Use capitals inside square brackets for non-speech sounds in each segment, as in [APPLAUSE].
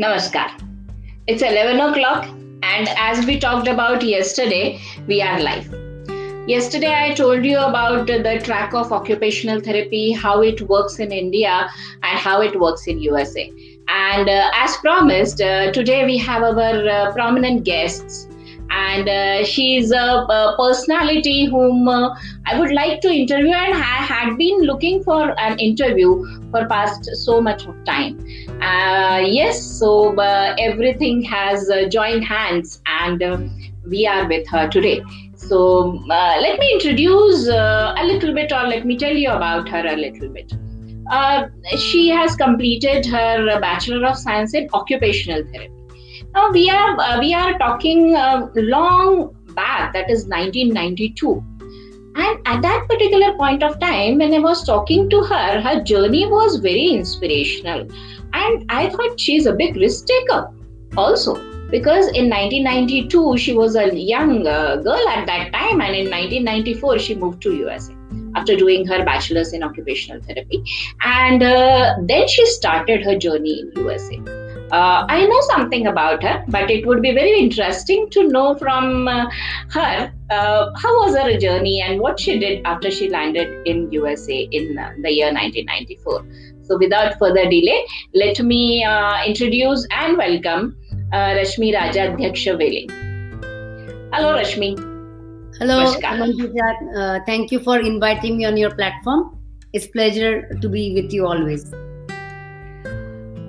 Namaskar. It's 11 o'clock, and as we talked about yesterday, we are live. Yesterday, I told you about the track of occupational therapy, how it works in India, and how it works in USA. And uh, as promised, uh, today we have our uh, prominent guests and uh, she's a, a, personality whom uh, I would like to interview and I had been looking for an interview for past so much of time. Uh, yes, so uh, everything has uh, joined hands and uh, we are with her today. So let me introduce a little bit or let me tell you about her a little bit. she has completed her Bachelor of Science in Occupational Therapy now we are uh, we are talking uh, long back, that is 1992. And at that particular point of time, when I was talking to her, her journey was very inspirational. And I thought she's a big risk taker also. Because in 1992, she was a young uh, girl at that time, and in 1994, she moved to USA after doing her bachelor's in occupational therapy. And uh, then she started her journey in USA uh, I know something about her, but it would be very interesting to know from uh, her uh, how was her journey and what she did after she landed in USA in uh, the year 1994. So, without further delay, let me uh, introduce and welcome uh, Rashmi Rajadhyaksha Hello, Rashmi. Hello, Manjusha. thank you for inviting me on your platform. It's pleasure to be with you always.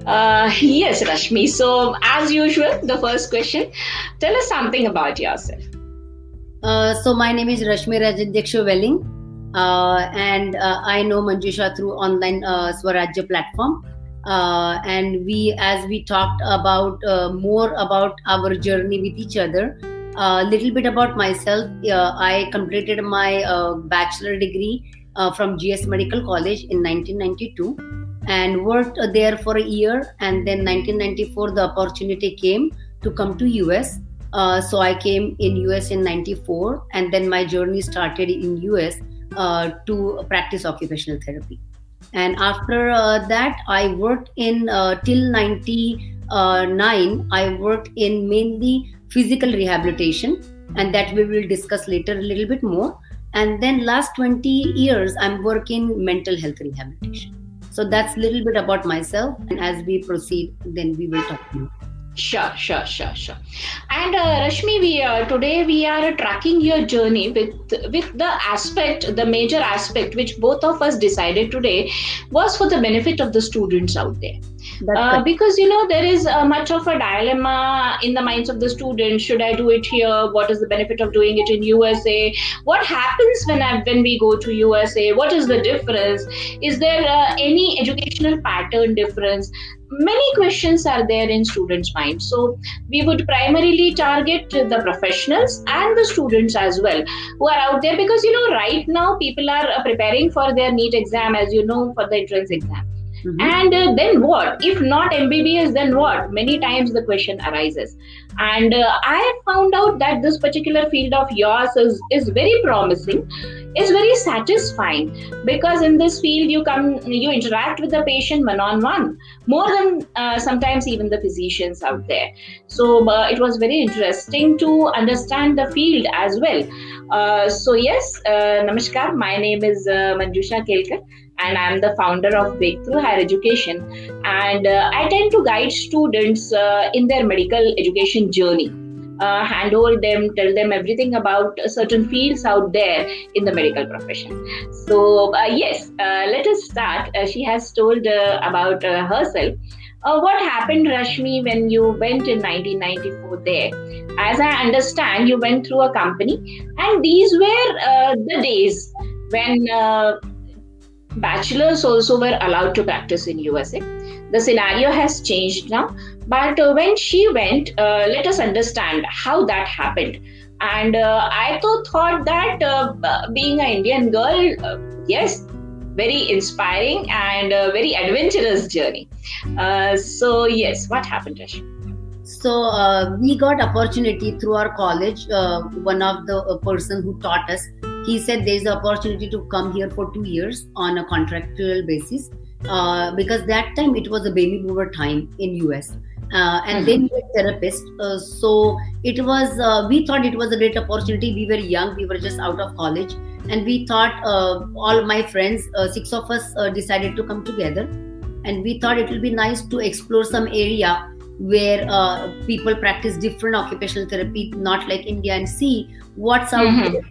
Uh, yes, Rashmi. So, as usual, the first question tell us something about yourself. Uh, so, my name is Rashmi Rajadhyaksha Welling, uh, and uh, I know Manjusha through online uh, Swarajya platform. Uh, and we, as we talked about more about our journey with each other, a little bit about myself. I completed my bachelor degree from GS Medical College in 1992 and worked there for a year and then 1994 the opportunity came to come to us uh, so i came in us in 94 and then my journey started in us uh, to practice occupational therapy. And after uh, that i worked in uh, till 99 i worked in mainly physical rehabilitation and that we will discuss later a little bit more. And then last 20 years i'm working mental health rehabilitation so that's a little bit about myself. And as we proceed, then we will talk more. Sure, sure, sure, sure. And uh, Rashmi, we uh, today we are tracking your journey with with the aspect, the major aspect, which both of us decided today was for the benefit of the students out there. Uh, because you know there is uh, much of a dilemma in the minds of the students. Should I do it here? What is the benefit of doing it in USA? What happens when I, when we go to USA? What is the difference? Is there uh, any educational pattern difference? Many questions are there in students' minds. So we would primarily target the professionals and the students as well who are out there because you know right now people are preparing for their NEET exam as you know for the entrance exam. Mm-hmm. And uh, then what? If not MBBS, then what? Many times the question arises. And uh, I found out that this particular field of yours is, is very promising, is very satisfying because in this field you come, you interact with the patient one on one more than uh, sometimes even the physicians out there. So uh, it was very interesting to understand the field as well. Uh, so yes, uh, Namaskar. My name is Manjusha Kelkar and I'm the founder of Breakthrough Higher Education. And uh, I tend to guide students uh, in their medical education journey. Uh, handhold them, tell them everything about certain fields out there in the medical profession. So, uh, yes, uh, let us start. Uh, she has told about herself. what happened, Rashmi, when you went in 1994 there? As I understand, you went through a company, and these were the days when bachelors also were allowed to practice in USA. The scenario has changed now, but uh, when she went, uh, let us understand how that happened. And uh, I thought, thought that uh, being an Indian girl, uh, yes, very inspiring and very adventurous journey. Uh, so yes, what happened, Rashmi? So we got opportunity through our college. one of the person who taught us he said there's the opportunity to come here for two years on a contractual basis uh, because that time it was a baby boomer time in us uh, and mm-hmm. then a therapist. Uh, so it was uh, we thought it was a great opportunity. We were young, we were just out of college, and we thought uh, all my friends, uh, six of us, uh, decided to come together, and we thought it will be nice to explore some area where people practice different occupational therapy, not like India, and see what's out mm-hmm. there,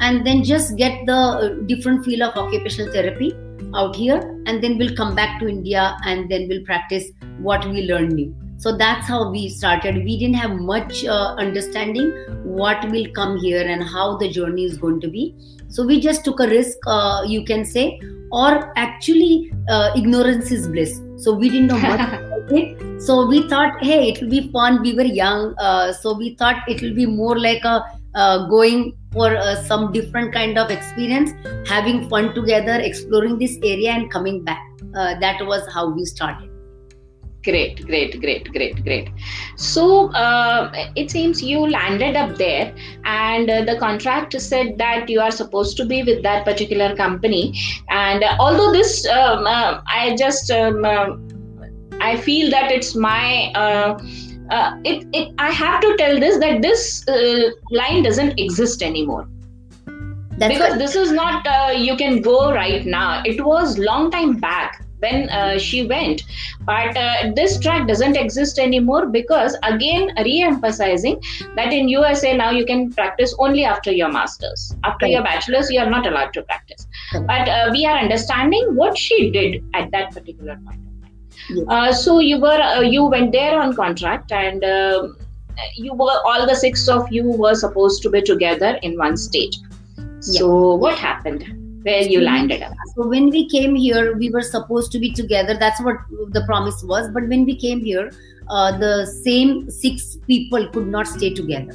and then just get the different field of occupational therapy out here, and then we'll come back to India, and then we'll practice what we learned new. So that's how we started. We didn't have much uh, understanding what will come here and how the journey is going to be. So we just took a risk uh, you can say or actually uh, ignorance is bliss. So we didn't know much [LAUGHS] about it. So we thought hey it will be fun. We were young uh, so we thought it will be more like a uh, going for uh, some different kind of experience having fun together exploring this area and coming back. That was how we started. Great great great great great. So uh, it seems you landed up there and uh, the contract said that you are supposed to be with that particular company. And uh, although this um, uh, i just um, uh, i feel that it's my uh, it, it i have to tell this that this line doesn't exist anymore. That's because this is not you can go right now. It was long time back when uh, she went. But uh, this track doesn't exist anymore because again re-emphasizing that in usa now you can practice only after your masters. After right. your bachelor's you are not allowed to practice. Right. but uh, we are understanding what she did at that particular point Uh, so you were uh, you went there on contract and um, you were all the six of you were supposed to be together in one state so what happened where you landed up. So when we came here, we were supposed to be together. That's what the promise was. But when we came here, uh, the same six people could not stay together.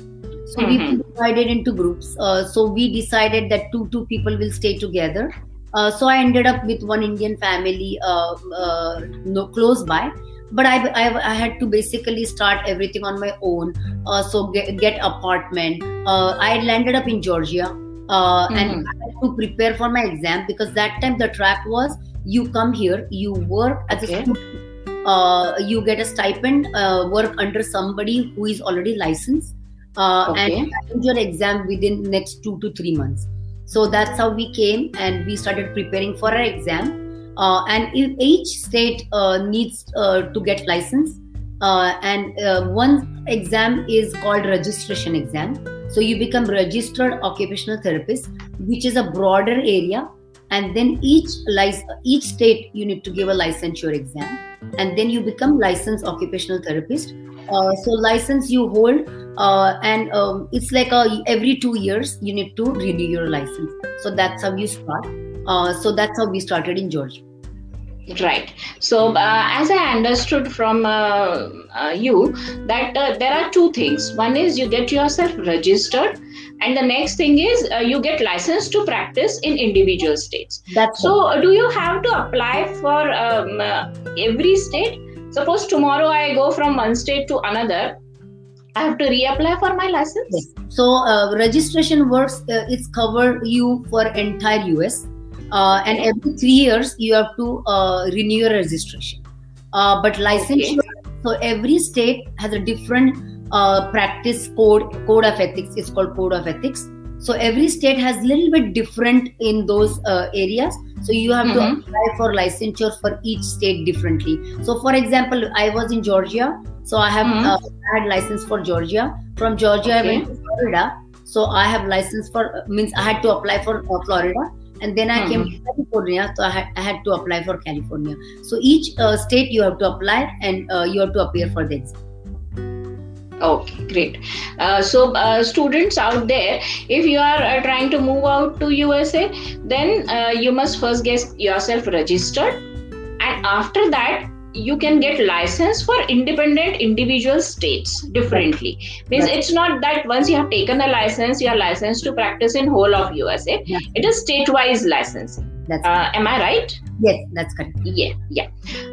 So mm-hmm. we divided into groups. Uh, so we decided that two two people will stay together. Uh, so I ended up with one Indian family uh, uh, no, close by. But I, I, I, had to basically start everything on my own. Uh, so get, get apartment. I landed up in Georgia uh, mm-hmm. and I had to prepare for my exam because that time the track was you come here, you work as okay. a student, uh, you get a stipend, uh, work under somebody who is already licensed, uh, okay. and your exam within next two to three months. So that's how we came and we started preparing for our exam. Uh, and each state uh, needs to get license, and one exam is called registration exam so you become registered occupational therapist, which is a broader area. And then each each state you need to give a licensure exam, and then you become licensed occupational therapist. Uh, so license you hold, uh, and um, it's like a, every two years you need to renew your license. So that's how you start. Uh, so that's how we started in Georgia. Right. So, uh, as I understood from uh, uh, you, that uh, there are two things. One is you get yourself registered, and the next thing is uh, you get licensed to practice in individual states. That's so. Right. Do you have to apply for um, uh, every state? Suppose tomorrow I go from one state to another. I have to reapply for my license. Yes. So registration works. it's cover you for entire US uh, and every three years you have to uh, renew your registration. Uh, but licensure, okay. so every state has a different uh, practice code code of ethics. It's called code of ethics. So every state has a little bit different in those uh, areas. So you have mm-hmm. to apply for licensure for each state differently. So for example, I was in Georgia, so I have mm-hmm. uh, had license for Georgia. From Georgia, okay. I went to Florida. So I have license for means I had to apply for Florida and then I mm-hmm. came to California, so I had, I had to apply for California. So each uh, state you have to apply and uh, you have to appear for the exam. Okay, great. Uh, so, uh, students out there, if you are uh, trying to move out to USA, then uh, you must first get yourself registered, and after that, you can get license for independent individual states differently right. means right. it's not that once you have taken a license you are licensed to practice in whole of usa yeah. it is state wise licensing That's uh, am I right? Yes, that's correct. Yeah, yeah.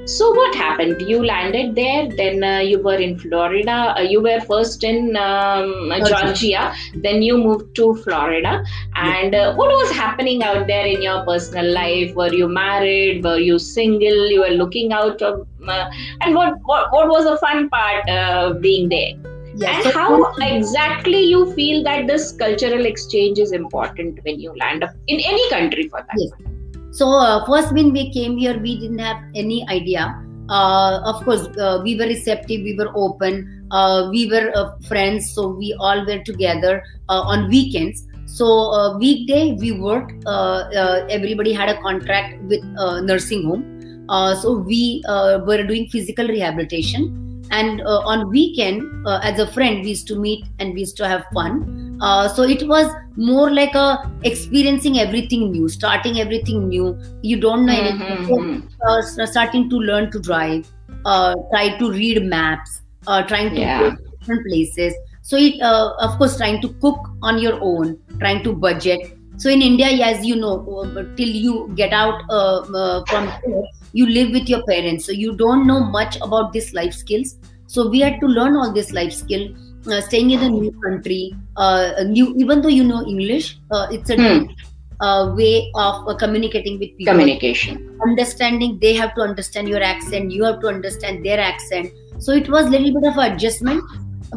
So what happened? You landed there, then uh, you were in Florida. Uh, you were first in um, Georgia, then you moved to Florida. And uh, what was happening out there in your personal life? Were you married? Were you single? You were looking out of, uh, and what, what what was the fun part uh, being there? Yes. and how exactly you feel that this cultural exchange is important when you land up in any country for that Yes. So uh, first when we came here, we didn't have any idea. Uh, of course, uh, we were receptive, we were open, uh, we were uh, friends, so we all were together uh, on weekends. So weekday we worked. Everybody had a contract with nursing home. So we were doing physical rehabilitation. And on weekend, as a friend, we used to meet and we used to have fun. Uh, so it was more like a experiencing everything new, starting everything new. You don't know anything. So, Mhm. uh, starting to learn to drive, uh, try to read maps, uh, trying to Yeah. go to different places. So it, uh, of course, trying to cook on your own, trying to budget. So in India, as you know, till you get out uh, uh, from you live with your parents, so you don't know much about these life skills. So we had to learn all this life skill. Uh, staying in a new country, uh, a new even though you know English, uh, it's a Hmm. uh, way of uh, communicating with people. Communication. Understanding they have to understand your accent you have to understand their accent. So it was a little bit of adjustment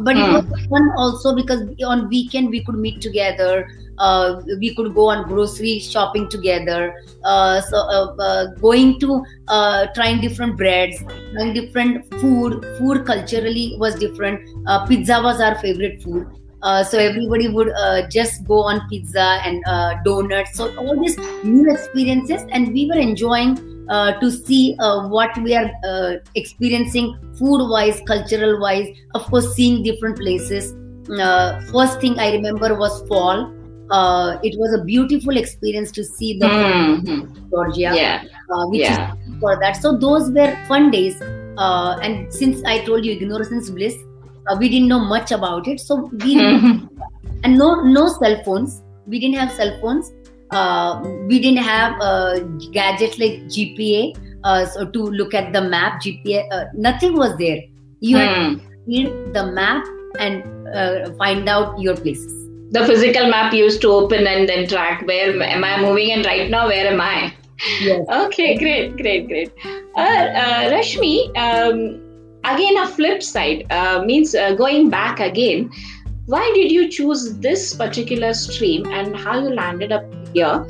but it Hmm. was fun also because on weekend we could meet together. Uh, we could go on grocery shopping together. Uh, so uh, uh, going to uh, trying different breads trying different food. Food culturally was different. Uh, pizza was our favorite food. Uh, so everybody would uh, just go on pizza and uh, donuts. So all these new experiences and we were enjoying uh, to see uh, what we are uh, experiencing food wise cultural wise of course seeing different places. Uh, first thing i remember was fall. Uh, it was a beautiful experience to see the Mhm. georgia yeah. uh, which yeah. is for that. So those were fun days. Uh, and since i told you ignorance is bliss uh, we didn't know much about it. So we Mhm. [LAUGHS] and no no cell phones. We didn't have cell phones uh, we didn't have uh, gadgets like gps uh, so to look at the map gps uh, nothing was there you Hmm. read the map and uh, find out your places the physical map used to open and then track where am I moving and right now where am I? yes Okay, great, great, great. Uh, uh, Rashmi, um, again a flip side uh, means uh, going back again. Why did you choose this particular stream and how you landed up here?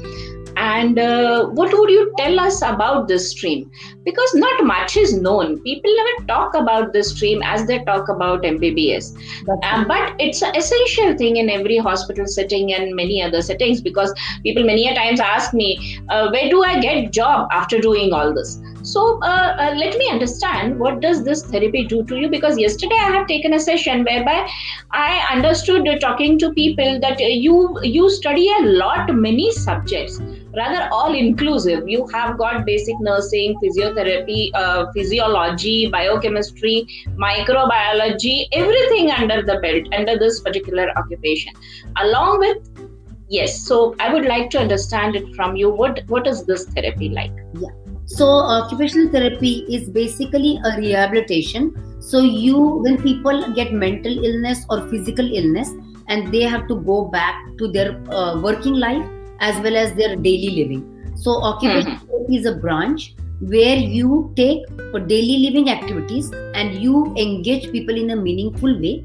And uh, what would you tell us about this stream? Because not much is known. People never talk about this stream as they talk about MBBS. Um, but it's an essential thing in every hospital setting and many other settings because people many a times ask me, uh, where do I get job after doing all this? So uh, uh, let me understand what does this therapy do to you? Because yesterday I have taken a session whereby I understood talking to people that you you study a lot many subjects rather all inclusive. You have got basic nursing physiotherapy uh, physiology biochemistry microbiology everything under the belt under this particular occupation. Along with yes so i would like to understand it from you. What what is this therapy like So occupational therapy is basically a rehabilitation. So you, when people get mental illness or physical illness, and they have to go back to their uh, working life as well as their daily living. So occupational therapy is a branch where you take for daily living activities and you engage people in a meaningful way,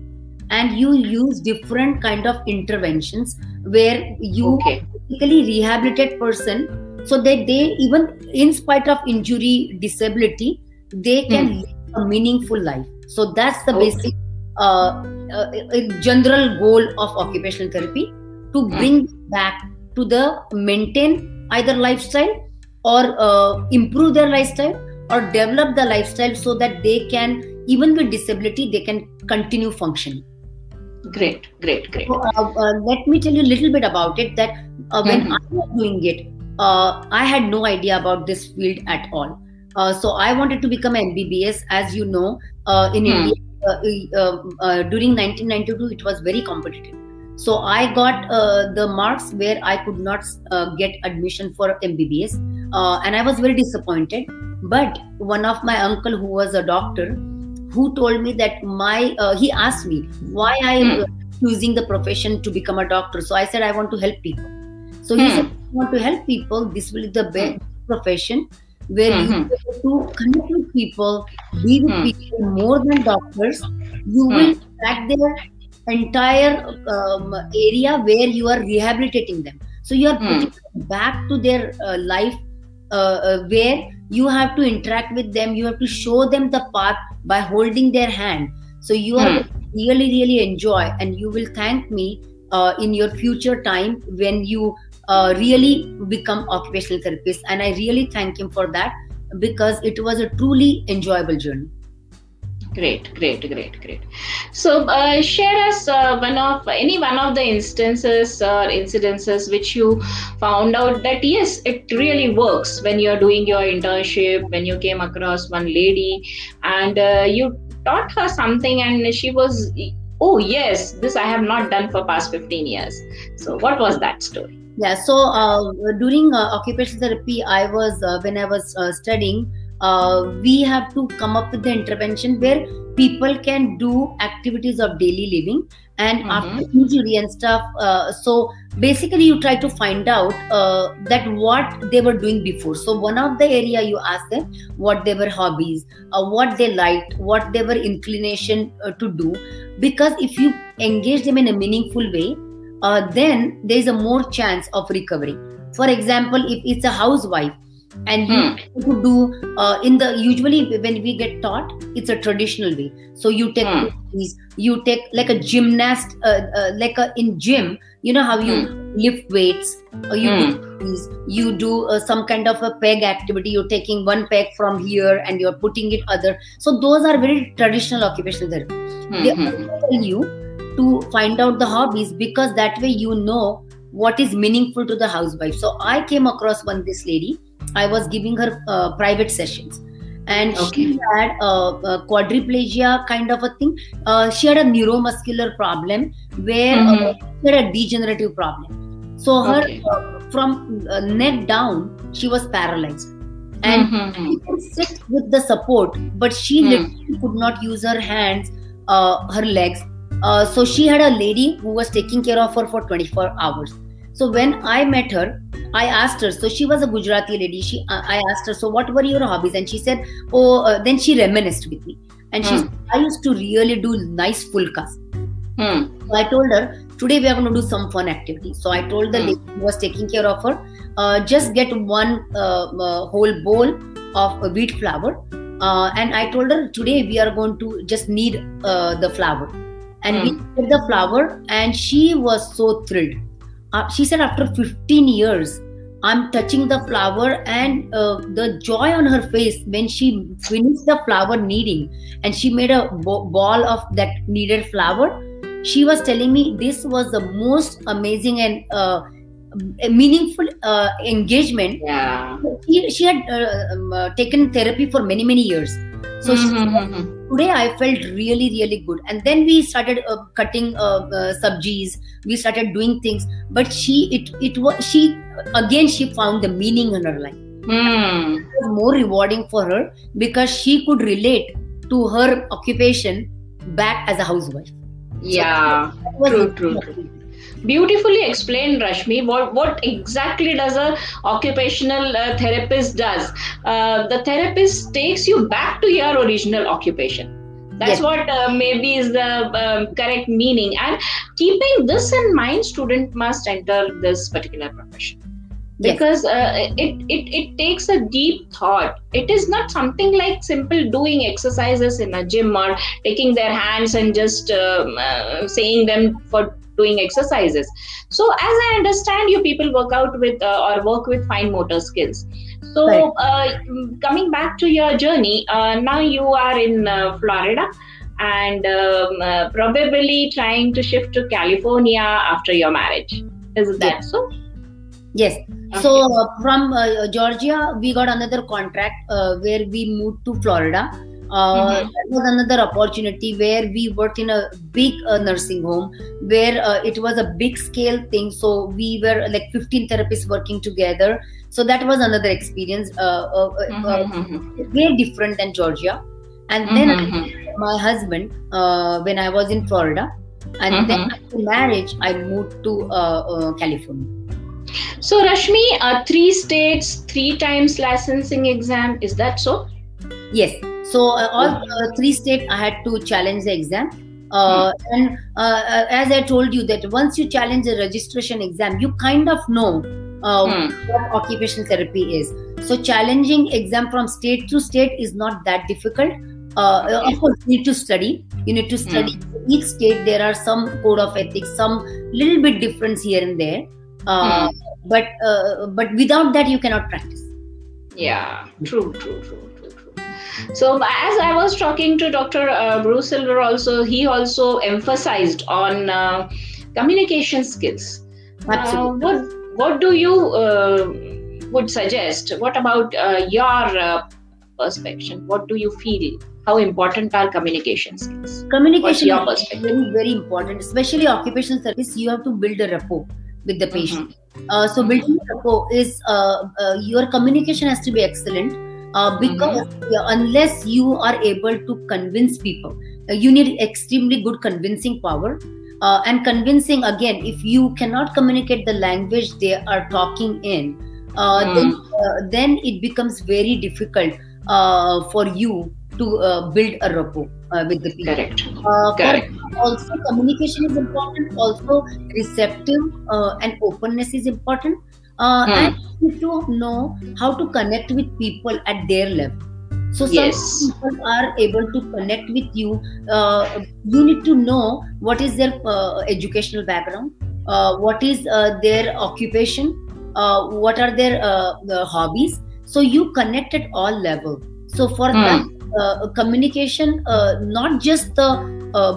and you use different kind of interventions where you okay basically rehabilitate person so that they even in spite of injury disability they can live a meaningful life. So that's the Okay. basic uh, uh, general goal of occupational therapy to bring back to the maintain either lifestyle or uh, improve their lifestyle or develop the lifestyle so that they can even with disability they can continue functioning. Great great great. So, uh, uh, let me tell you a little bit about it that uh, when Mhm. I was doing it, uh, I had no idea about this field at all. Uh, so I wanted to become MBBS. As you know, uh, in Hmm. India, uh, uh, uh, during 1992, it was very competitive. So I got uh, the marks where I could not uh, get admission for MBBS. uh, and I was very disappointed. But one of my uncle, who was a doctor, who told me that my uh, he asked me why I am Hmm. choosing the profession to become a doctor. So I said I want to help people. So he Hmm. said, "If you want to help people. This will be the best profession where you Mhm. will to connect with people, be with Hmm. people more than doctors. You will track their entire um, area where you are rehabilitating them. So you are Hmm. putting them back to their uh, life uh, uh, where you have to interact with them. You have to show them the path by holding their hand. So you are Hmm. really really enjoy, and you will thank me uh, in your future time when you uh, really become occupational therapist. And I really thank him for that because it was a truly enjoyable journey. Great, great, great, great. So, uh, share us uh, one of any one of the instances or incidences which you found out that yes, it really works when you're doing your internship. When you came across one lady and uh, you taught her something, and she was, oh yes, this I have not done for past fifteen years. So, what was that story? Yeah, so uh, during uh, occupational therapy, I was uh, when I was uh, studying, uh, we have to come up with the intervention where people can do activities of daily living and Mhm. after injury and stuff. Uh, so basically, you try to find out uh, that what they were doing before. So one of the area you ask them what they were hobbies, uh, what they liked, what they were inclination uh, to do, because if you engage them in a meaningful way uh, then there is a more chance of recovery. For example, if it's a housewife and you Hmm. do uh, in the usually when we get taught, it's a traditional way. So you take Hmm. these, you take like a gymnast, uh, uh, like a in gym. You know how you lift weights, or you Hmm. do these, you do uh, some kind of a peg activity. You're taking one peg from here and you're putting it other. So those are very traditional occupational therapy they Mhm. also tell you to find out the hobbies because that way you know what is meaningful to the housewife so i came across one this lady i was giving her uh, private sessions and Okay. she had a, uh, quadriplegia kind of a thing uh, she had a neuromuscular problem where uh, Mhm. she had a degenerative problem so her Okay. uh, from uh, neck down she was paralyzed and Mhm. she could sit with the support, but she Hmm. literally could not use her hands, uh, her legs. Uh, so she had a lady who was taking care of her for 24 hours. So when I met her, I asked her. So she was a Gujarati lady. She, I asked her, so what were your hobbies? And she said, oh. Uh, then she reminisced with me, and she, Hmm. said, I used to really do nice pulkas. Hmm. So I told her, today we are going to do some fun activity. So I told the Hmm. lady who was taking care of her, uh, just get one uh, uh, whole bowl of wheat flour. Uh, and I told her, today we are going to just knead uh, the flour. And we did the flour, and she was so thrilled. Uh, she said, after 15 years, I'm touching the flour, and uh, the joy on her face when she finished the flour kneading and she made a bo- ball of that kneaded flour she was telling me this was the most amazing and uh, meaningful uh, engagement Yeah. she, she had uh, um, uh, taken therapy for many many years so she Mhm. said, Mhm. today i felt really really good and then we started uh, cutting uh, uh, subjis we started doing things but she it it was she again she found the meaning in her life Hmm. it was more rewarding for her because she could relate to her occupation back as a housewife Yeah. Was True, true, true. Beautifully explained, Rashmi. What what exactly does a occupational uh, therapist does? Uh, the therapist takes you back to your original occupation. That's Yes. what uh, maybe is the um, correct meaning. And keeping this in mind, student must enter this particular profession because uh, it, it it takes a deep thought it is not something like simple doing exercises in a gym or taking their hands and just um, uh, saying them for doing exercises. So as i understand you people work out with uh, or work with fine motor skills. So uh, coming back to your journey uh, now you are in uh, florida and um, uh, probably trying to shift to california after your marriage. Is that so? Yes. So uh, from uh, georgia we got another contract uh, where we moved to florida uh, mm-hmm. That was another opportunity where we worked in a big uh, nursing home where uh, it was a big scale thing. So we were like 15 therapists working together. So that was another experience, uh, uh, uh, mm-hmm, mm-hmm. very different than Georgia. And then mm-hmm. my husband, when I was in Florida, and then mm-hmm. after marriage, I moved to California. So Rashmi, three states, three times licensing exam. Is that so? Yes. So uh, all uh, three states, I had to challenge the exam. Uh, hmm. And uh, uh, as I told you that once you challenge the registration exam, you kind of know uh, hmm. what occupational therapy is. So challenging exam from state to state is not that difficult. of course, you need to study. You need to hmm. study each state. There are some code of ethics, some little bit difference here and there. Hmm. But but without that, you cannot practice. Yeah, true, true, true. So as I was talking to Dr. Uh, Bruce Silver, also he also emphasized on uh, communication skills. Uh, what what do you uh, would suggest? What about uh, your uh, perspective? What do you feel? How important are communication skills? Communication is very very important, especially occupational service. You have to build a rapport with the patient. Mm-hmm. so building rapport is your communication has to be excellent uh, because mm-hmm. unless you are able to convince people uh, you need extremely good convincing power. Uh, and convincing again if you cannot communicate the language they are talking in mm. then, uh, then it becomes very difficult uh, for you to build a rapport with the people. Correct. Correct. also communication is important. Also receptive and openness is important uh, hmm. and you need to know how to connect with people at their level so some yes. people are able to connect with you uh, you need to know what is their uh, educational background uh, what is uh, their occupation uh, what are their hobbies so you connect at all level so for hmm. that communication not just the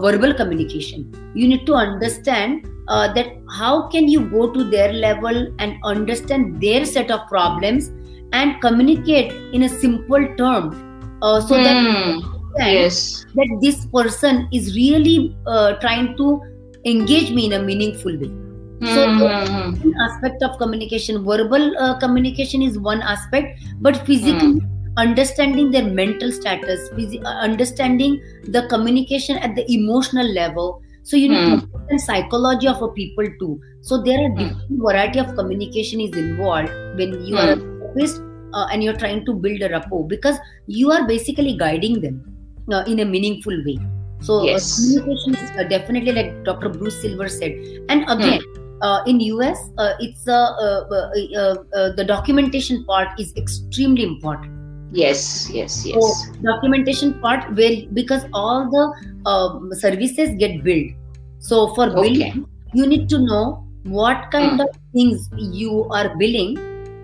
verbal communication you need to understand uh, that how can you go to their level and understand their set of problems and communicate in a simple term uh, so mm, that hmm. yes that this person is really uh, trying to engage me in a meaningful way mm-hmm. so hmm, hmm, aspect of communication verbal uh, communication is one aspect but physically mm. understanding their mental status phys- understanding the communication at the emotional level so you need mm. to understand psychology of a people too. So there are hmm. different variety of communication is involved when you are a hmm. therapist uh, and you're trying to build a rapport because you are basically guiding them uh, in a meaningful way. So uh, yes. uh, communication is uh, definitely like Dr. Bruce Silver said. And again, mm. in US, it's the documentation part is extremely important yes yes yes so documentation part where because all the uh, services get billed so for okay. billing you need to know what kind mm. of things you are billing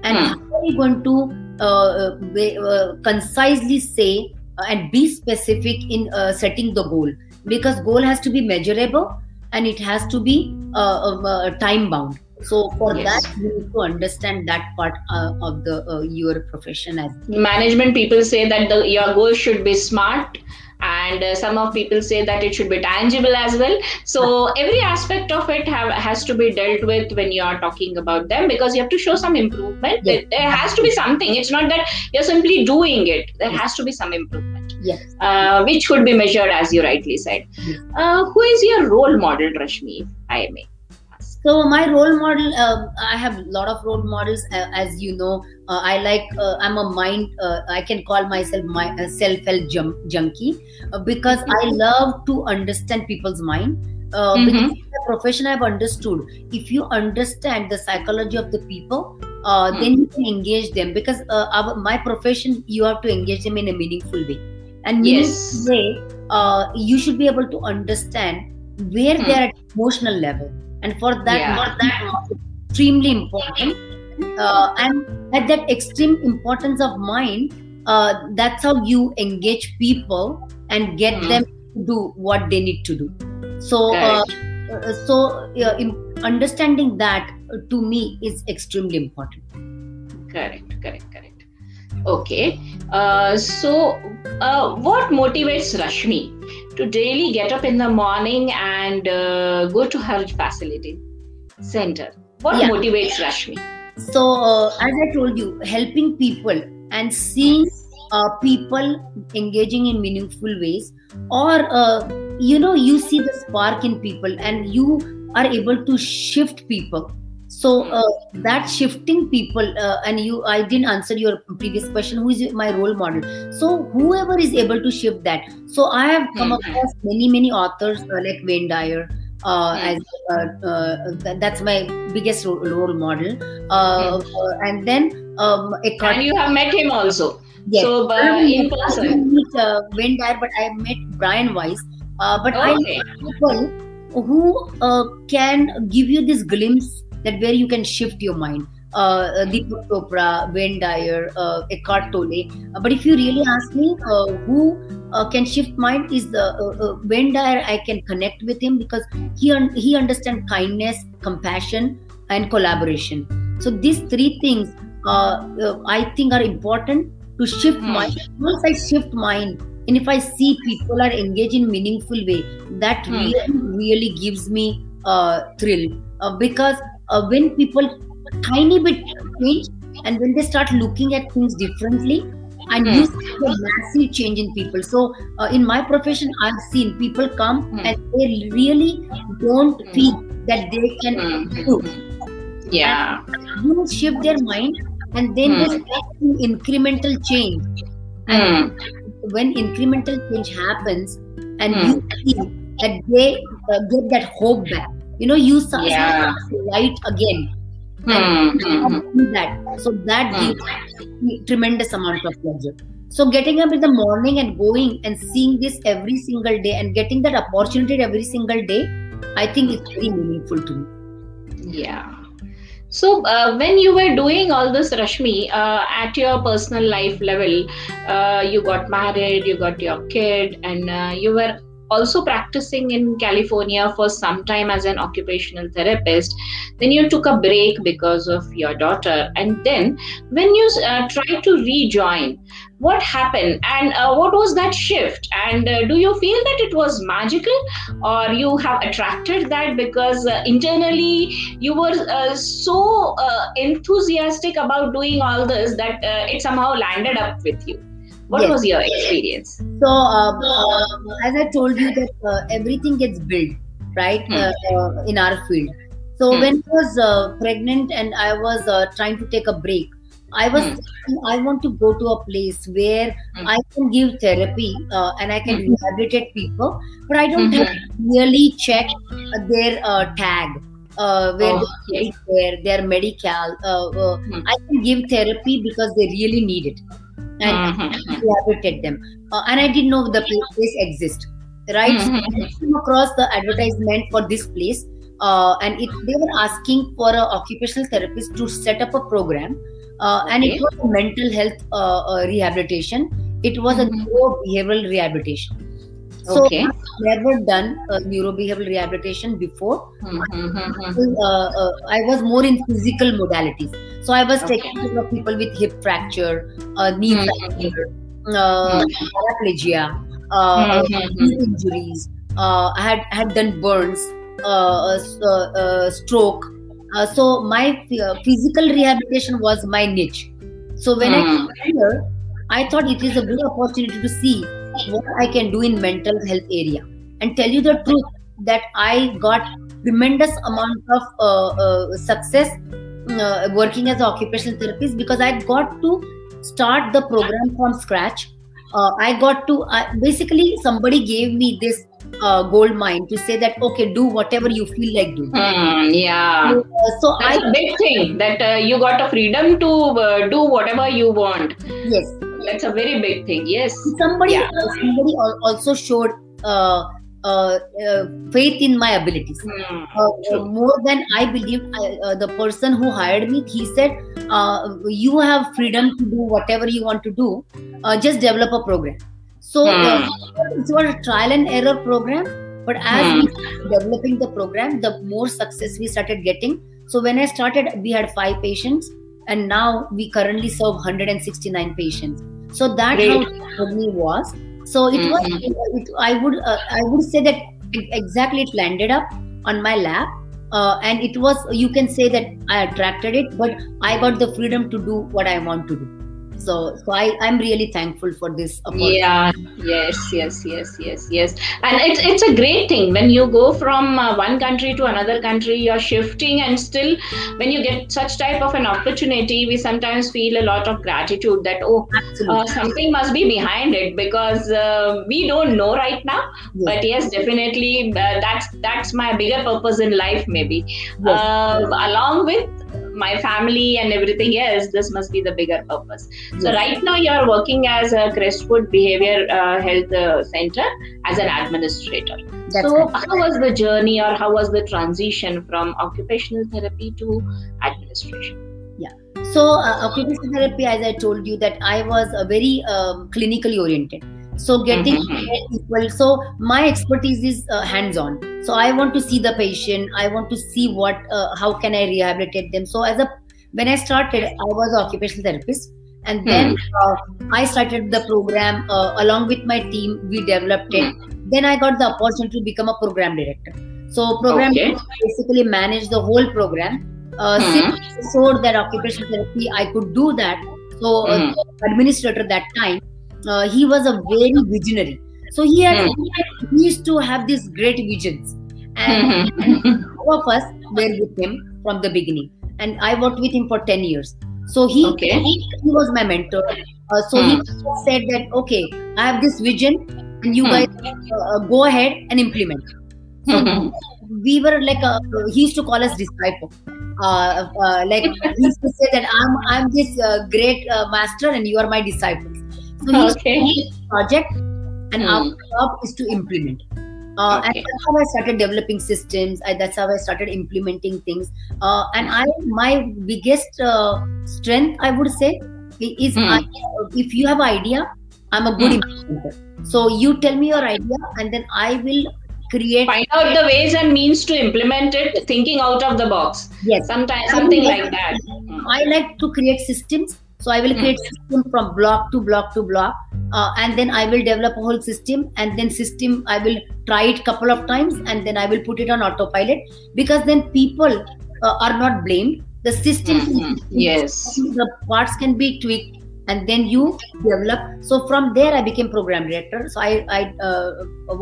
and mm. how are you going to uh, uh, concisely say and be specific in uh, setting the goal because goal has to be measurable and it has to be uh, um, uh, time bound so for yes. that you need to understand that part uh, of the uh, your profession as management people say that the your goal should be smart and uh, some of people say that it should be tangible as well. So every aspect of it have, has to be dealt with when you are talking about them because you have to show some improvement. Yes. there has to be something. It's not that you're simply doing it. There has to be some improvement yes. uh, which could be measured as you rightly said. Yes. uh, who is your role model rashmi i may so my role model uh, i have a lot of role models uh, as you know uh, i like uh, i'm a mind uh, i can call myself my uh, self-help jum- junkie because i love to understand people's mind mm-hmm. because the profession i've understood if you understand the psychology of the people mm. then you can engage them because our, my profession you have to engage them in a meaningful way and meaningful yes. way you should be able to understand where mm. they're at emotional level and for that yeah. for that extremely important uh, and at that extreme importance of mind uh, that's how you engage people and get mm-hmm. them to do what they need to do so uh, uh so understanding that uh, to me is extremely important correct correct correct Okay. Uh, so, uh, what motivates Rashmi to daily get up in the morning and uh, go to her facility center? What yeah. motivates Rashmi? So, uh, as I told you, helping people and seeing uh, people engaging in meaningful ways, or uh, you know, you see the spark in people and you are able to shift people so uh, that shifting people uh, and you i didn't answer your previous question who is my role model so whoever is able to shift that so i have come mm-hmm. across many many authors uh, like wayne dyer uh, as uh, uh, that's my biggest role, role model mm-hmm. and then um, and you have met him also yes. so in person I meet, wayne dyer but i met brian weiss but okay. i people who can give you this glimpse that where you can shift your mind. Uh, uh, Deepak Chopra, Wayne Dyer, uh, Eckhart Tolle. Uh, but if you really ask me, uh, who uh, can shift mind is the uh, Wayne Dyer. I can connect with him because he un- he understands kindness, compassion, and collaboration. So these three things I think are important to shift mm. mind. Once I shift mind, and if I see people are engaged in meaningful way, that mm. really really gives me a thrill because uh, when people tiny bit change and when they start looking at things differently and mm. you see a massive change in people so uh, in my profession i've seen people come mm. and they really don't mm. feel that they can mm. do yeah and you shift their mind and then they hmm. start incremental change and hmm. when incremental change happens and you hmm. see that they uh, get that hope back you know you yeah. light again and mm-hmm. that so that mm. gives tremendous amount of pleasure so getting up in the morning and going and seeing this every single day and getting that opportunity every single day i think it's very meaningful to me yeah so, uh, when you were doing all this, Rashmi, uh, at your personal life level, uh, you got married, you got your kid, and uh, you were also practicing in California for some time as an occupational therapist. Then you took a break because of your daughter. And then when you uh, tried to rejoin, what happened and uh, what was that shift? And uh, do you feel that it was magical or you have attracted that because uh, internally you were uh, so uh, enthusiastic about doing all this that it somehow landed up with you? What yes. was your experience? So, um, uh, as I told you, that uh, everything gets built, right, hmm. Uh, uh, in our field. So, hmm. when I was uh, pregnant and I was trying to take a break, I was thinking, I want to go to a place where hmm. I can give therapy and I can hmm. rehabilitate people, but I don't have to really check their tag. Uh, where oh, they their medical. Uh, uh, hmm. I can give therapy because they really need it and mm-hmm. them. Uh, and I didn't know the place exists, right? Mm-hmm. So I came across the advertisement for this place, uh, and it, they were asking for an occupational therapist to set up a program, uh, and okay. it was mental health uh, uh, rehabilitation. It was mm-hmm. a neurobehavioral rehabilitation. So okay. I've never done neurobehavioral rehabilitation before. Mm-hmm. Uh, I was more in physical modalities. So I was okay. taking care of people with hip fracture, uh, knee mm-hmm. fracture, uh, paraplegia, uh, knee injuries. Uh, I had had done burns, uh, uh, stroke. so my physical rehabilitation was my niche. So when I came here, I thought it is a good opportunity to see what I can do in mental health area. And tell you the truth that I got tremendous amount of success uh, working as an occupational therapist because I got to start the program from scratch. Uh, I got to uh, basically somebody gave me this uh, gold mine to say that okay, do whatever you feel like doing. Hmm, yeah. So, uh, so that's I, a big thing that uh, you got a freedom to do whatever you want. Yes. That's a very big thing. Yes. Somebody yeah. somebody also showed uh, uh, faith in my abilities mm, uh, more than i believe uh, the person who hired me he said uh, you have freedom to do whatever you want to do uh, just develop a program so mm. it was a trial and error program but as mm. we developing the program the more success we started getting so when i started we had five patients and now we currently serve 169 patients. So that Great. how journey was. So it mm-hmm. was. It, I would uh, I would say that exactly it landed up on my lap uh, and it was you can say that i attracted it but i got the freedom to do what i want to do so so i i'm really thankful for this yeah yes yes yes yes yes. And it's it's a great thing. When you go from uh, one country to another country you're shifting and still when you get such type of an opportunity we sometimes feel a lot of gratitude that oh uh, something must be behind it because uh, we don't know right now. Yes. but yes definitely uh, that's that's my bigger purpose in life maybe. Yes. Uh, along with my family and everything else, this must be the bigger purpose. Yes. So right now you are working as a Crestwood Behavior uh, Health uh, Center as an administrator. That's so right. how was the journey or how was the transition from occupational therapy to administration? Yeah. So uh, occupational therapy, as I told you, that I was a very um, clinically oriented so getting mm-hmm. equal so my expertise is uh, hands on so i want to see the patient i want to see what uh, how can i rehabilitate them so as a when i started i was an occupational therapist and then mm. uh, i started the program uh, along with my team we developed it mm. then i got the opportunity to become a program director so program okay. basically manage the whole program uh, mm. since I saw that occupational therapy i could do that so uh, mm. administrator that time uh, he was a very visionary. So he had mm. he used to have these great visions, and [LAUGHS] all of us were with him from the beginning. And I worked with him for ten years. So he okay. he, he, was my mentor. Uh, so mm. he hmm. said that okay, I have this vision, and you mm. guys uh, go ahead and implement. So mm-hmm. we were like a, he used to call us disciple. Uh, uh, like he used to say that I'm I'm this uh, great uh, master and you are my disciples. So okay. project, and our hmm. job is to implement. Uh, okay. And that's how I started developing systems. I, that's how I started implementing things. Uh, and I, my biggest uh, strength, I would say, is mm. I, if you have idea, I'm a good mm. implementer. So you tell me your idea, and then I will create. Find out the ways and means to implement it, thinking out of the box. Yes, sometimes something like that. I like to create systems so I will create mm. system from block to block to block, uh, and then I will develop a whole system, and then system I will try it couple of times, and then I will put it on autopilot because then people uh, are not blamed. The system, mm-hmm. yes, the parts can be tweaked, and then you develop. So from there, I became program director. So I I uh,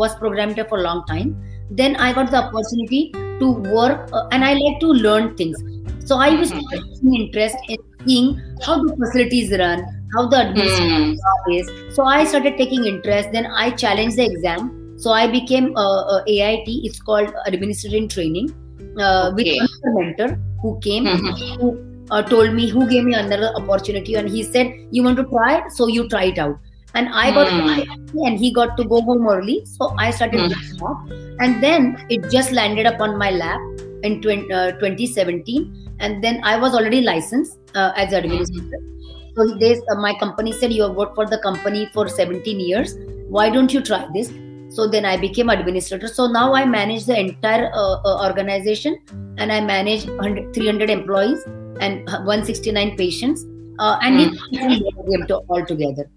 was program director for a long time. Then I got the opportunity to work, uh, and I like to learn things. So I was mm-hmm. interest in seeing how the facilities run, how the administration mm. is. So I started taking interest. Then I challenged the exam. So I became a, a AIT. It's called administrative training uh, okay. with a mentor who came. Mm-hmm. Who, uh, told me who gave me another opportunity and he said you want to try it so you try it out and i got mm. and he got to go home early so i started mm. and then it just landed up on my lap in 20, uh, 2017 and then I was already licensed uh, as administrator. So they, uh, my company said, "You have worked for the company for 17 years. Why don't you try this?" So then I became administrator. So now I manage the entire uh, uh organization, and I manage 300 employees and 169 patients, uh, and mm. it's all together.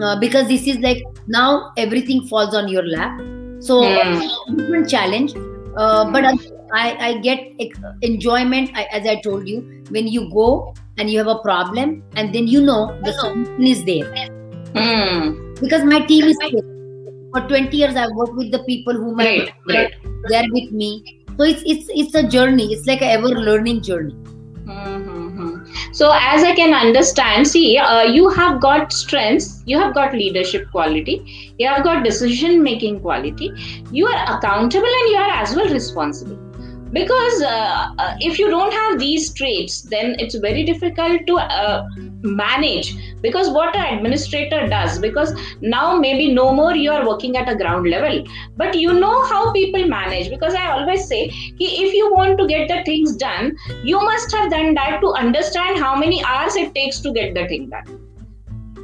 Uh, because this is like now everything falls on your lap. So mm. different challenge, but I, I get enjoyment, as I told you, when you go and you have a problem and then you know the solution is there. Mm. Because my team is there. For 20 years, I've worked with the people who right, right. they're with me. So it's, it's, it's a journey. It's like an ever learning journey. So, as I can understand, see, uh, you have got strengths, you have got leadership quality, you have got decision making quality, you are accountable, and you are as well responsible because uh, uh, if you don't have these traits then it's very difficult to uh, manage. Because what an administrator does because now maybe no more you are working at a ground level. But you know how people manage. Because i always say if you want to get the things done you must have done that to understand how many hours it takes to get the thing done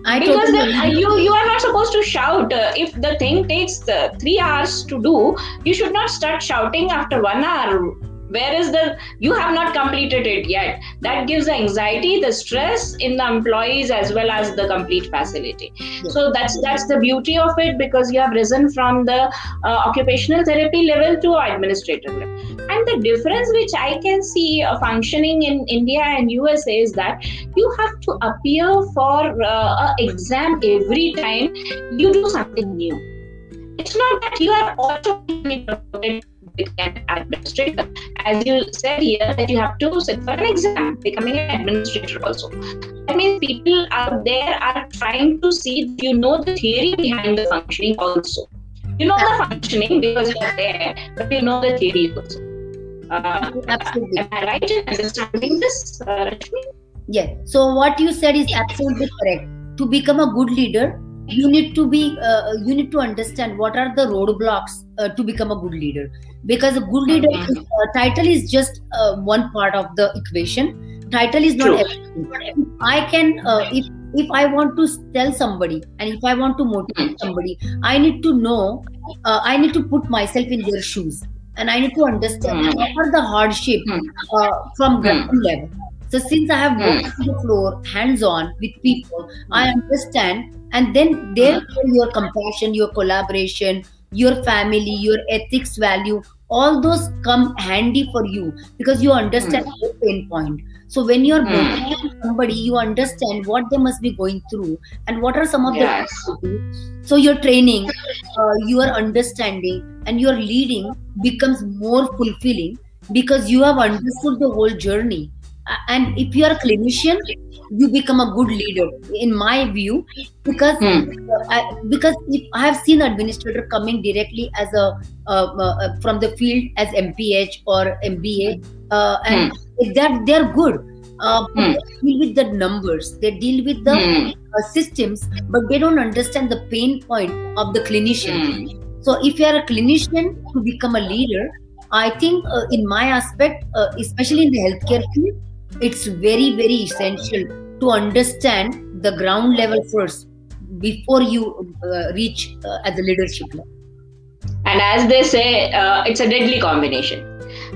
I because totally then, you you are not supposed to shout. Uh, if the thing takes uh, three hours to do you should not start shouting after one hour where is the you have not completed it yet. That gives the anxiety the stress in the employees as well as the complete facility. Yes. so that's that's the beauty of it because you have risen from the uh, occupational therapy level to administrative level. And the difference which i can see uh, functioning in india and usa is that you have to appear for uh, an exam every time you do something new. It's not that you are automatically promoted an administrator. As you said here, that you have to sit for an exam, becoming an administrator also. That means people out there are trying to see you know the theory behind the functioning also. You know the functioning because you are there, but you know the theory also. Uh, absolutely. Am I right in understanding this, uh, Rashmi? Yeah. So what you said is absolutely correct. To become a good leader, you need to be uh, you need to understand what are the roadblocks uh, to become a good leader because a good leader mm-hmm. uh, title is just uh, one part of the equation title is not everything i can uh, if if i want to tell somebody and if i want to motivate mm-hmm. somebody i need to know uh, i need to put myself in their shoes and i need to understand mm. what are the hardship from ground level so since I have worked on the floor, hands-on with people, I understand. And then there, your compassion, your collaboration, your family, your ethics value, all those come handy for you because you understand mm. the pain point. So when you're mm. somebody, you understand what they must be going through and what are some of yes. the. [LAUGHS] So your training, uh, your understanding, and your leading becomes more fulfilling because you have understood the whole journey and if you are a clinician you become a good leader in my view because hmm. I, because if i have seen administrator coming directly as a uh, uh, from the field as mph or mba uh, and hmm. that they're good uh, hmm. they deal with the numbers they deal with the uh, systems but they don't understand the pain point of the clinician so if you are a clinician to become a leader i think uh, in my aspect especially in the healthcare field it's very very essential to understand the ground level first before you uh, reach uh, at the leadership level. And as they say uh, it's a deadly combination.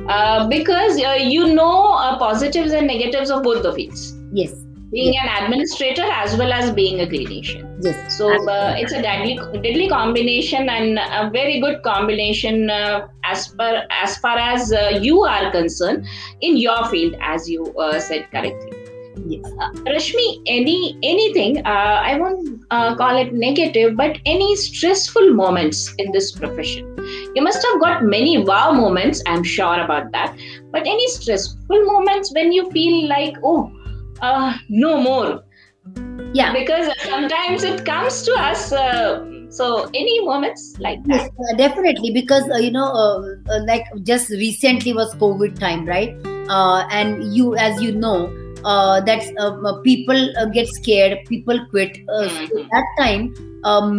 Uh, because uh, you know uh, positives and negatives of both the fields. Yes being yes. an administrator as well as being a clinician. Yes. So it's a deadly deadly combination and a very good combination as per as far as uh, you are concerned in your field as you uh, said correctly. Yes. Uh, rashmi any anything uh, i won't uh, call it negative but any stressful moments in this profession? You must have got many wow moments i'm sure about that. But any stressful moments when you feel like oh uh, no more. Yeah. Because sometimes it comes to us so any moments like that. Yes, uh, definitely because uh, you know uh, uh like just recently was covid time right? Uh, and you as you know uh, that people get scared people quit mm-hmm. so that time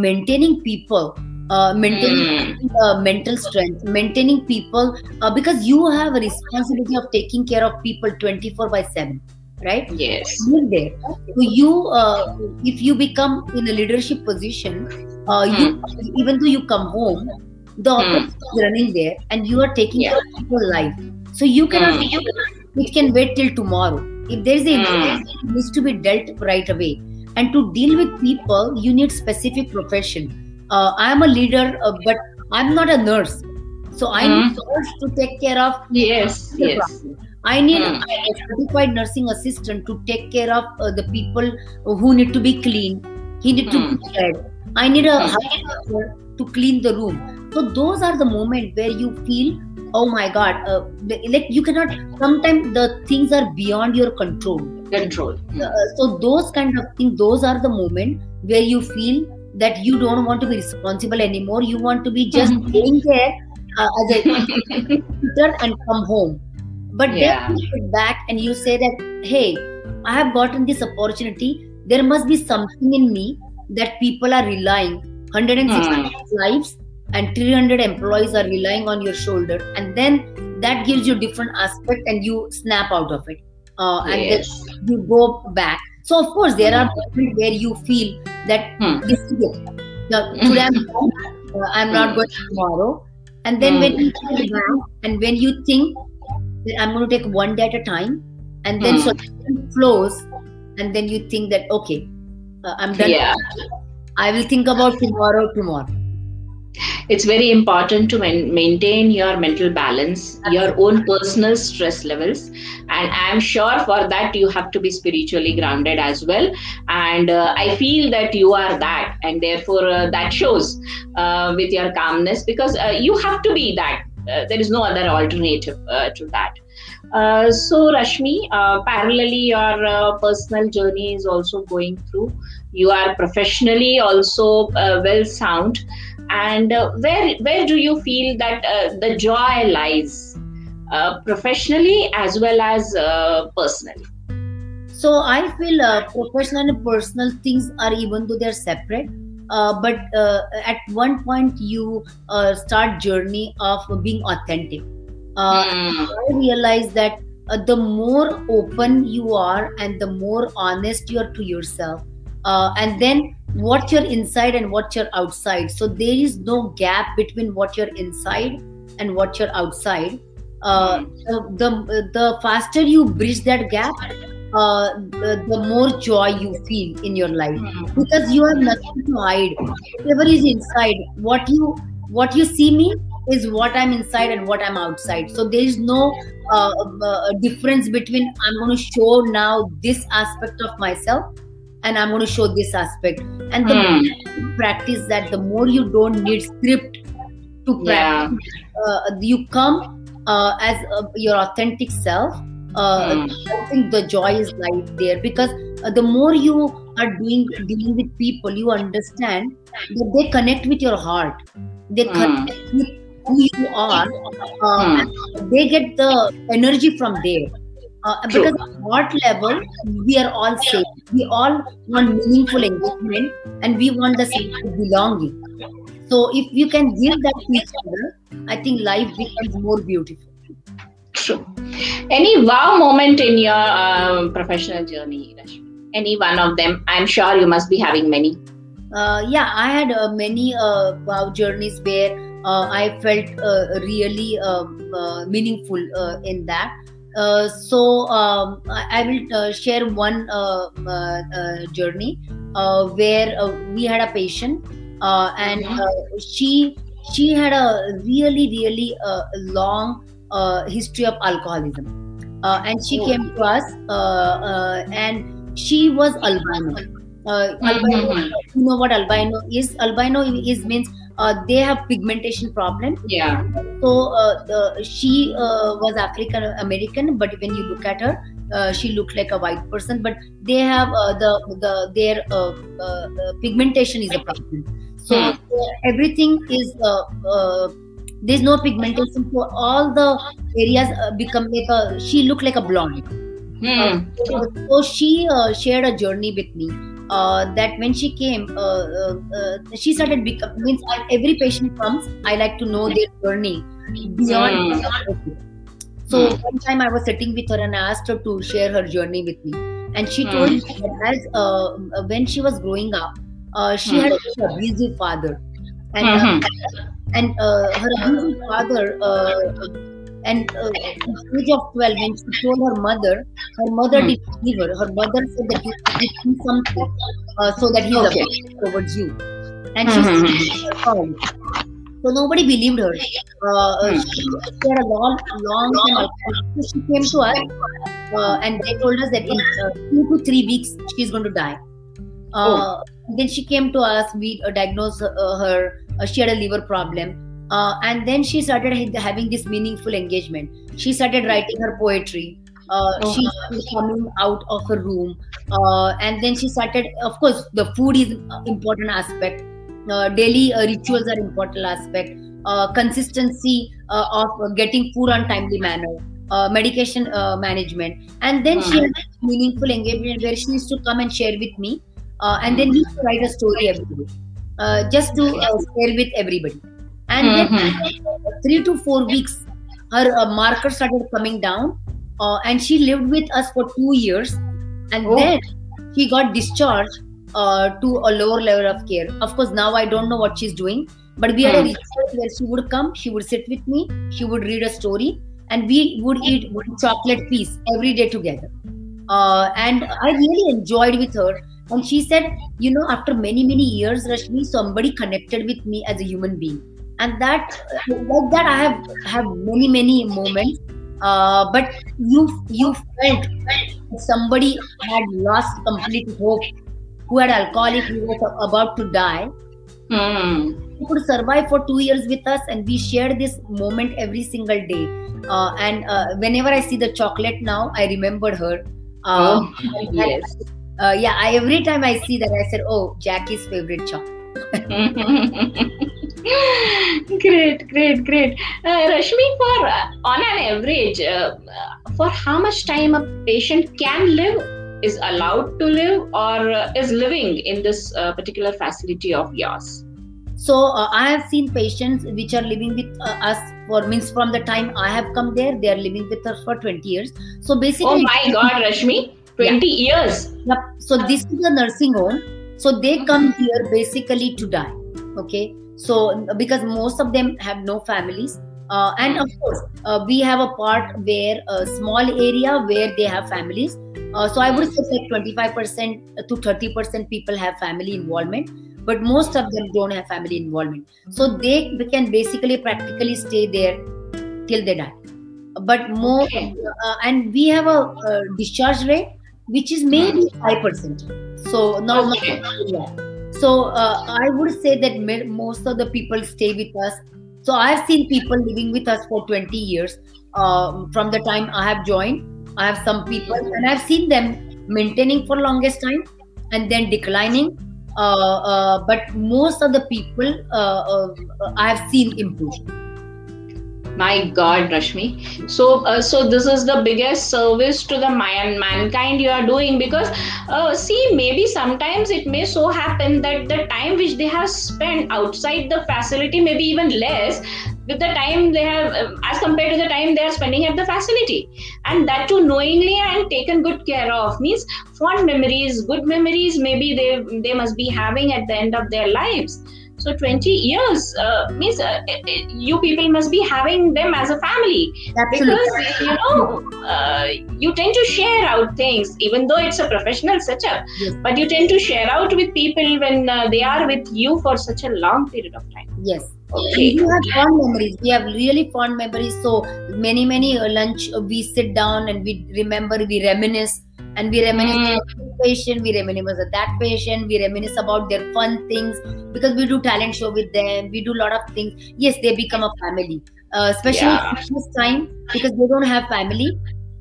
maintaining people uh, maintaining mm. uh, mental strength, maintaining people, uh, because you have a responsibility of taking care of people 24 by 7 right? Yes. There. So you if you become in a leadership position uh, you hmm. even though you come home the office hmm. is running there and you are taking yeah. care of people's life. So you cannot hmm. it can wait till tomorrow. If there is a mm. it needs to be dealt right away and to deal with people you need specific profession. Uh, i am a leader uh, but i'm not a nurse. So i need nurse to take care of yes yes I need mm. a certified nursing assistant to take care of uh, the people who need to be clean. He need to be fed I need a housekeeper to clean the room. So those are the moments where you feel, oh my God, uh, like you cannot. Sometimes the things are beyond your control. Control. Uh, so those kind of things, those are the moments where you feel that you don't want to be responsible anymore. You want to be just mm there uh, as a [LAUGHS] return and come home. But yeah. then you sit back and you say that, hey, I have gotten this opportunity. There must be something in me that people are relying 160 mm. lives and 300 employees are relying on your shoulder and then that gives you different aspect and you snap out of it uh, and yes. then you go back so of course there are moments where you feel that mm. this is it now, today I'm, [LAUGHS] uh, I'm not going tomorrow and then mm. when you back and when you think I'm going to take one day at a time, and then solution flows, and then you think that okay, uh, I'm done. Yeah. I will think about tomorrow tomorrow. it's very important to man- maintain your mental balance your own personal stress levels and i'm sure for that you have to be spiritually grounded as well and uh, i feel that you are that and therefore uh, that shows uh, with your calmness because uh, you have to be that there is no other alternative uh, to that uh, so Rashmi, uh, parallelly your uh, personal journey is also going through. You are professionally also uh, well sound, and uh, where where do you feel that uh, the joy lies, uh, professionally as well as uh, personally? So I feel uh, professional and personal things are even though they're separate. Uh, but uh, at one point you uh, start journey of being authentic. Uh, Mm, I realize that uh, the more open you are and the more honest you are to yourself, uh, and then what you're inside and what you're outside. So there is no gap between what you're inside and what you're outside. Uh, the, the the faster you bridge that gap, uh, the, the more joy you feel in your life mm, because you have nothing to hide. Whatever is inside, what you what you see me is what I'm inside and what I'm outside. So there is no uh, uh, difference between I'm going to show now this aspect of myself and I'm going to show this aspect. And the mm. more you practice that, the more you don't need script to Yeah. practice. Uh, you come uh, as uh, your authentic self. Uh, Mm. I think the joy is right there because uh, the more you are doing dealing with people, you understand that they connect with your heart. They Mm. connect with who you are. Uh, Mm. they get the energy from there. Uh, because at heart level, we are all same. We all want meaningful engagement, and we want the same belonging. So if you can give that to each other, I think life becomes more beautiful. True. Any wow moment in your um, professional journey, Rashmi? Any one of them? I'm sure you must be having many. Uh, yeah, I had uh, many uh, wow journeys where uh, I felt uh, really uh, uh, meaningful uh, in that. Uh, so um, I, I will uh, share one uh, uh, uh, journey uh, where uh, we had a patient uh, and Mhm. uh, she she had a really really uh, long uh, history of alcoholism uh, and she Oh. came to us uh, uh, and she was albino. Uh, albino Mhm. you know what albino is albino is means uh, they have pigmentation problem Yeah. so uh, the, she uh, was african american but when you look at her uh, she looked like a white person but they have uh, the the their uh, pigmentation is a problem so Hmm. everything is uh, uh, there's no pigmentation so all the areas uh, become like a she looked like a blonde Hmm. so she uh, shared a journey with me uh, that when she came, uh, uh, uh, she started become means every patient comes. I like to know their journey beyond. So Hmm. one time I was sitting with her and I asked her to share her journey with me, and she told Hmm. me that as uh, when she was growing up, uh, she had a very abusive father, and uh. And uh, her abusive father uh, and uh, the age of 12 when she told her mother her mother Hmm. didn't believe her her mother said that you should do something uh, so that he's Okay. towards you and she Mhm. said, "Oh." so nobody believed her uh, uh, Hmm. she, she had a long long time so she came to us uh, and they told us that in uh, two to three weeks she's going to die uh, then she came to us we uh, diagnosed uh, her uh, she had a liver problem uh, and then she started having this meaningful engagement. She started writing her poetry. Uh, Oh. she was coming out of her room uh, and then she started of course the food is important aspect. Uh, daily uh, rituals are important aspect. Uh, consistency uh, of getting food on timely manner uh, medication uh, management. And then she Hmm. had meaningful engagement where she used to come and share with me uh, and then we used to write a story every day uh, just to uh, share with everybody and then Mhm. uh, three to four weeks her uh, marker started coming down uh, and she lived with us for two years and Oh. then she got discharged uh, to a lower level of care of course now i don't know what she's doing but we had a Hmm. ritual where she would come she would sit with me she would read a story and we would eat one chocolate piece every day together. Uh, and I really enjoyed with her. And she said, you know, after many many years, Rashmi, somebody connected with me as a human being, and that like that I have have many many moments. Uh, but you you felt somebody had lost complete hope, who had alcoholic, who was about to die. Mm. He could survive for two years with us, and we shared this moment every single day. Uh, and uh, whenever I see the chocolate now, I remembered her. Oh, Um, yes. Uh, yeah, I, every time I see that, I said, "Oh, Jackie's favorite chocolate." [LAUGHS] great, great, great. Uh, Rashmi, for uh, on an average, uh, for how much time a patient can live, is allowed to live, or uh, is living in this uh, particular facility of yours? So uh, I have seen patients which are living with uh, us for means from the time I have come there, they are living with us for 20 years. So basically, Oh my God, Rashmi, 20 years. Yep. So this is a nursing home. So they come here basically to die. Okay. So because most of them have no families. Uh, and of course, uh, we have a part where a small area where they have families. Uh, so I would say like 25% to 30% people have family involvement, but most of them don't have family involvement. So they can basically practically stay there till they die. But more, Okay. uh, and we have a, uh discharge rate which is maybe five percent. So not Okay. yeah. So uh, I would say that most of the people stay with us. So I've seen people living with us for 20 years um, from the time I have joined. I have some people, and I've seen them maintaining for longest time and then declining. Uh, uh, but most of the people uh, uh, I have seen improve. My God, Rashmi. So, uh, so this is the biggest service to the man mankind you are doing because, uh, see, maybe sometimes it may so happen that the time which they have spent outside the facility may be even less with the time they have uh, as compared to the time they are spending at the facility. And that too knowingly and taken good care of. Means fond memories good memories maybe they they must be having at the end of their lives so 20 years uh, means uh, you people must be having them as a family Absolutely. because you know uh, you tend to share out things even though it's a professional setup Yes. but you tend to share out with people when uh, they are with you for such a long period of time Yes. okay We have fond memories. We have really fond memories. So many, many uh, lunch uh, we sit down and we remember, we reminisce, and we reminisce Mm. about this patient, we reminisce about that patient, we reminisce about their fun things because we do talent show with them. We do a lot of things. Yes, they become a family, uh, especially Yeah. Christmas time because they don't have family.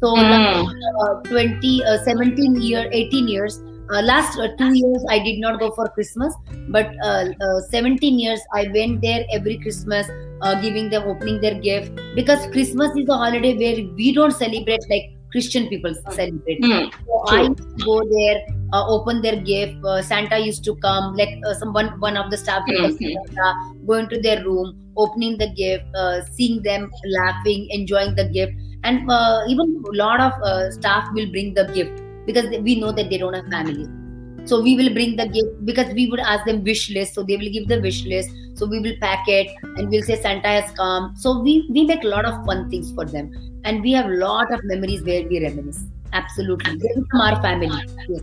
So Mm. uh, 20, uh, 17 year, 18 years. Uh, last uh, two years I did not go for Christmas, but uh, uh, 17 years I went there every Christmas, uh, giving them, opening their gift because Christmas is a holiday where we don't celebrate like Christian people celebrate. Mm. So I used to go there, uh, open their gift. Uh, Santa used to come, like uh, some one one of the staff Mhm. Santa, go into their room, opening the gift, uh, seeing them laughing, enjoying the gift, and uh, even a lot of uh, staff will bring the gift because we know that they don't have families. So we will bring the gift because we would ask them wish list. So they will give the wish list. So we will pack it and we'll say Santa has come. So we we make a lot of fun things for them, and we have a lot of memories where we reminisce. Absolutely, they become our family. Yes.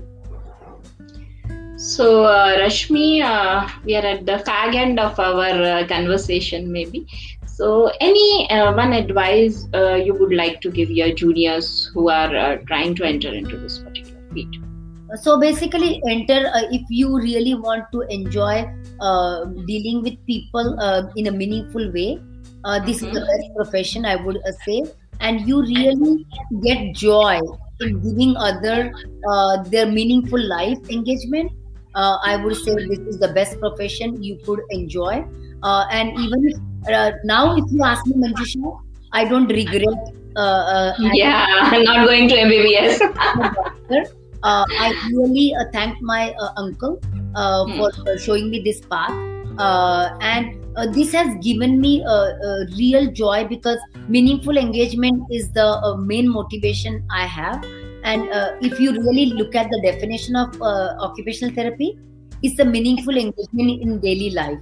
So, uh, Rashmi, uh, we are at the fag end of our uh, conversation, maybe. So, any uh, one advice uh, you would like to give your juniors who are uh, trying to enter into this particular field? So basically, enter uh, if you really want to enjoy uh, dealing with people uh, in a meaningful way. Uh, this is the Mhm. best profession, I would uh, say, and you really get joy in giving other uh, their meaningful life engagement. Uh, I would say this is the best profession you could enjoy. Uh, and even if, uh, now, if you ask me, Manjusha, I don't regret. Uh, uh, Yeah, [LAUGHS] not going to MBBS. [LAUGHS] Uh, I really uh, thank my uh, uncle uh, Hmm. for uh, showing me this path, uh, and uh, this has given me a, a real joy because meaningful engagement is the uh, main motivation I have. And uh, if you really look at the definition of uh, occupational therapy, it's a meaningful engagement in daily life.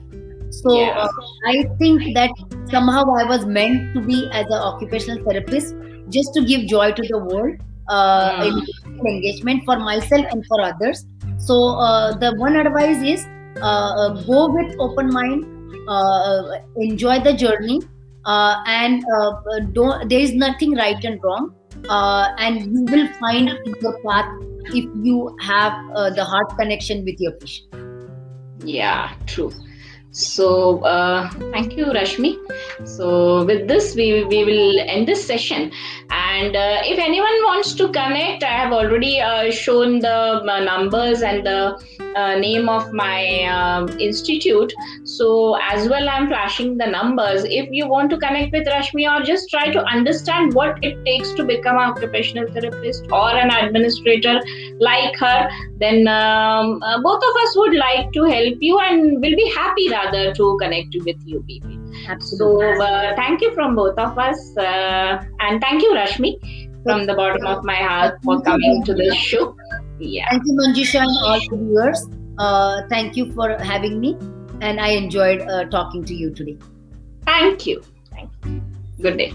So Yeah. uh, I think that somehow I was meant to be as an occupational therapist just to give joy to the world uh, Mm. engagement for myself and for others. So uh, the one advice is uh, uh, go with open mind, uh, enjoy the journey, uh, and uh, don't. There is nothing right and wrong, uh, and you will find your path if you have uh, the heart connection with your patient. Yeah, true. So, uh, thank you, Rashmi. So, with this, we, we will end this session. And uh, if anyone wants to connect, I have already uh, shown the uh, numbers and the uh, name of my um institute. So, as well, I'm flashing the numbers. If you want to connect with Rashmi or just try to understand what it takes to become an occupational therapist or an administrator like her, then um, uh, both of us would like to help you and will be happy rather to connect with you people. So uh, thank you from both of us uh, and thank you Rashmi from the bottom of my heart for coming to this show. Yeah. Thank you, Manjusha, and all the viewers. Uh, thank you for having me, and I enjoyed uh, talking to you today. Thank you. Thank you. Good day.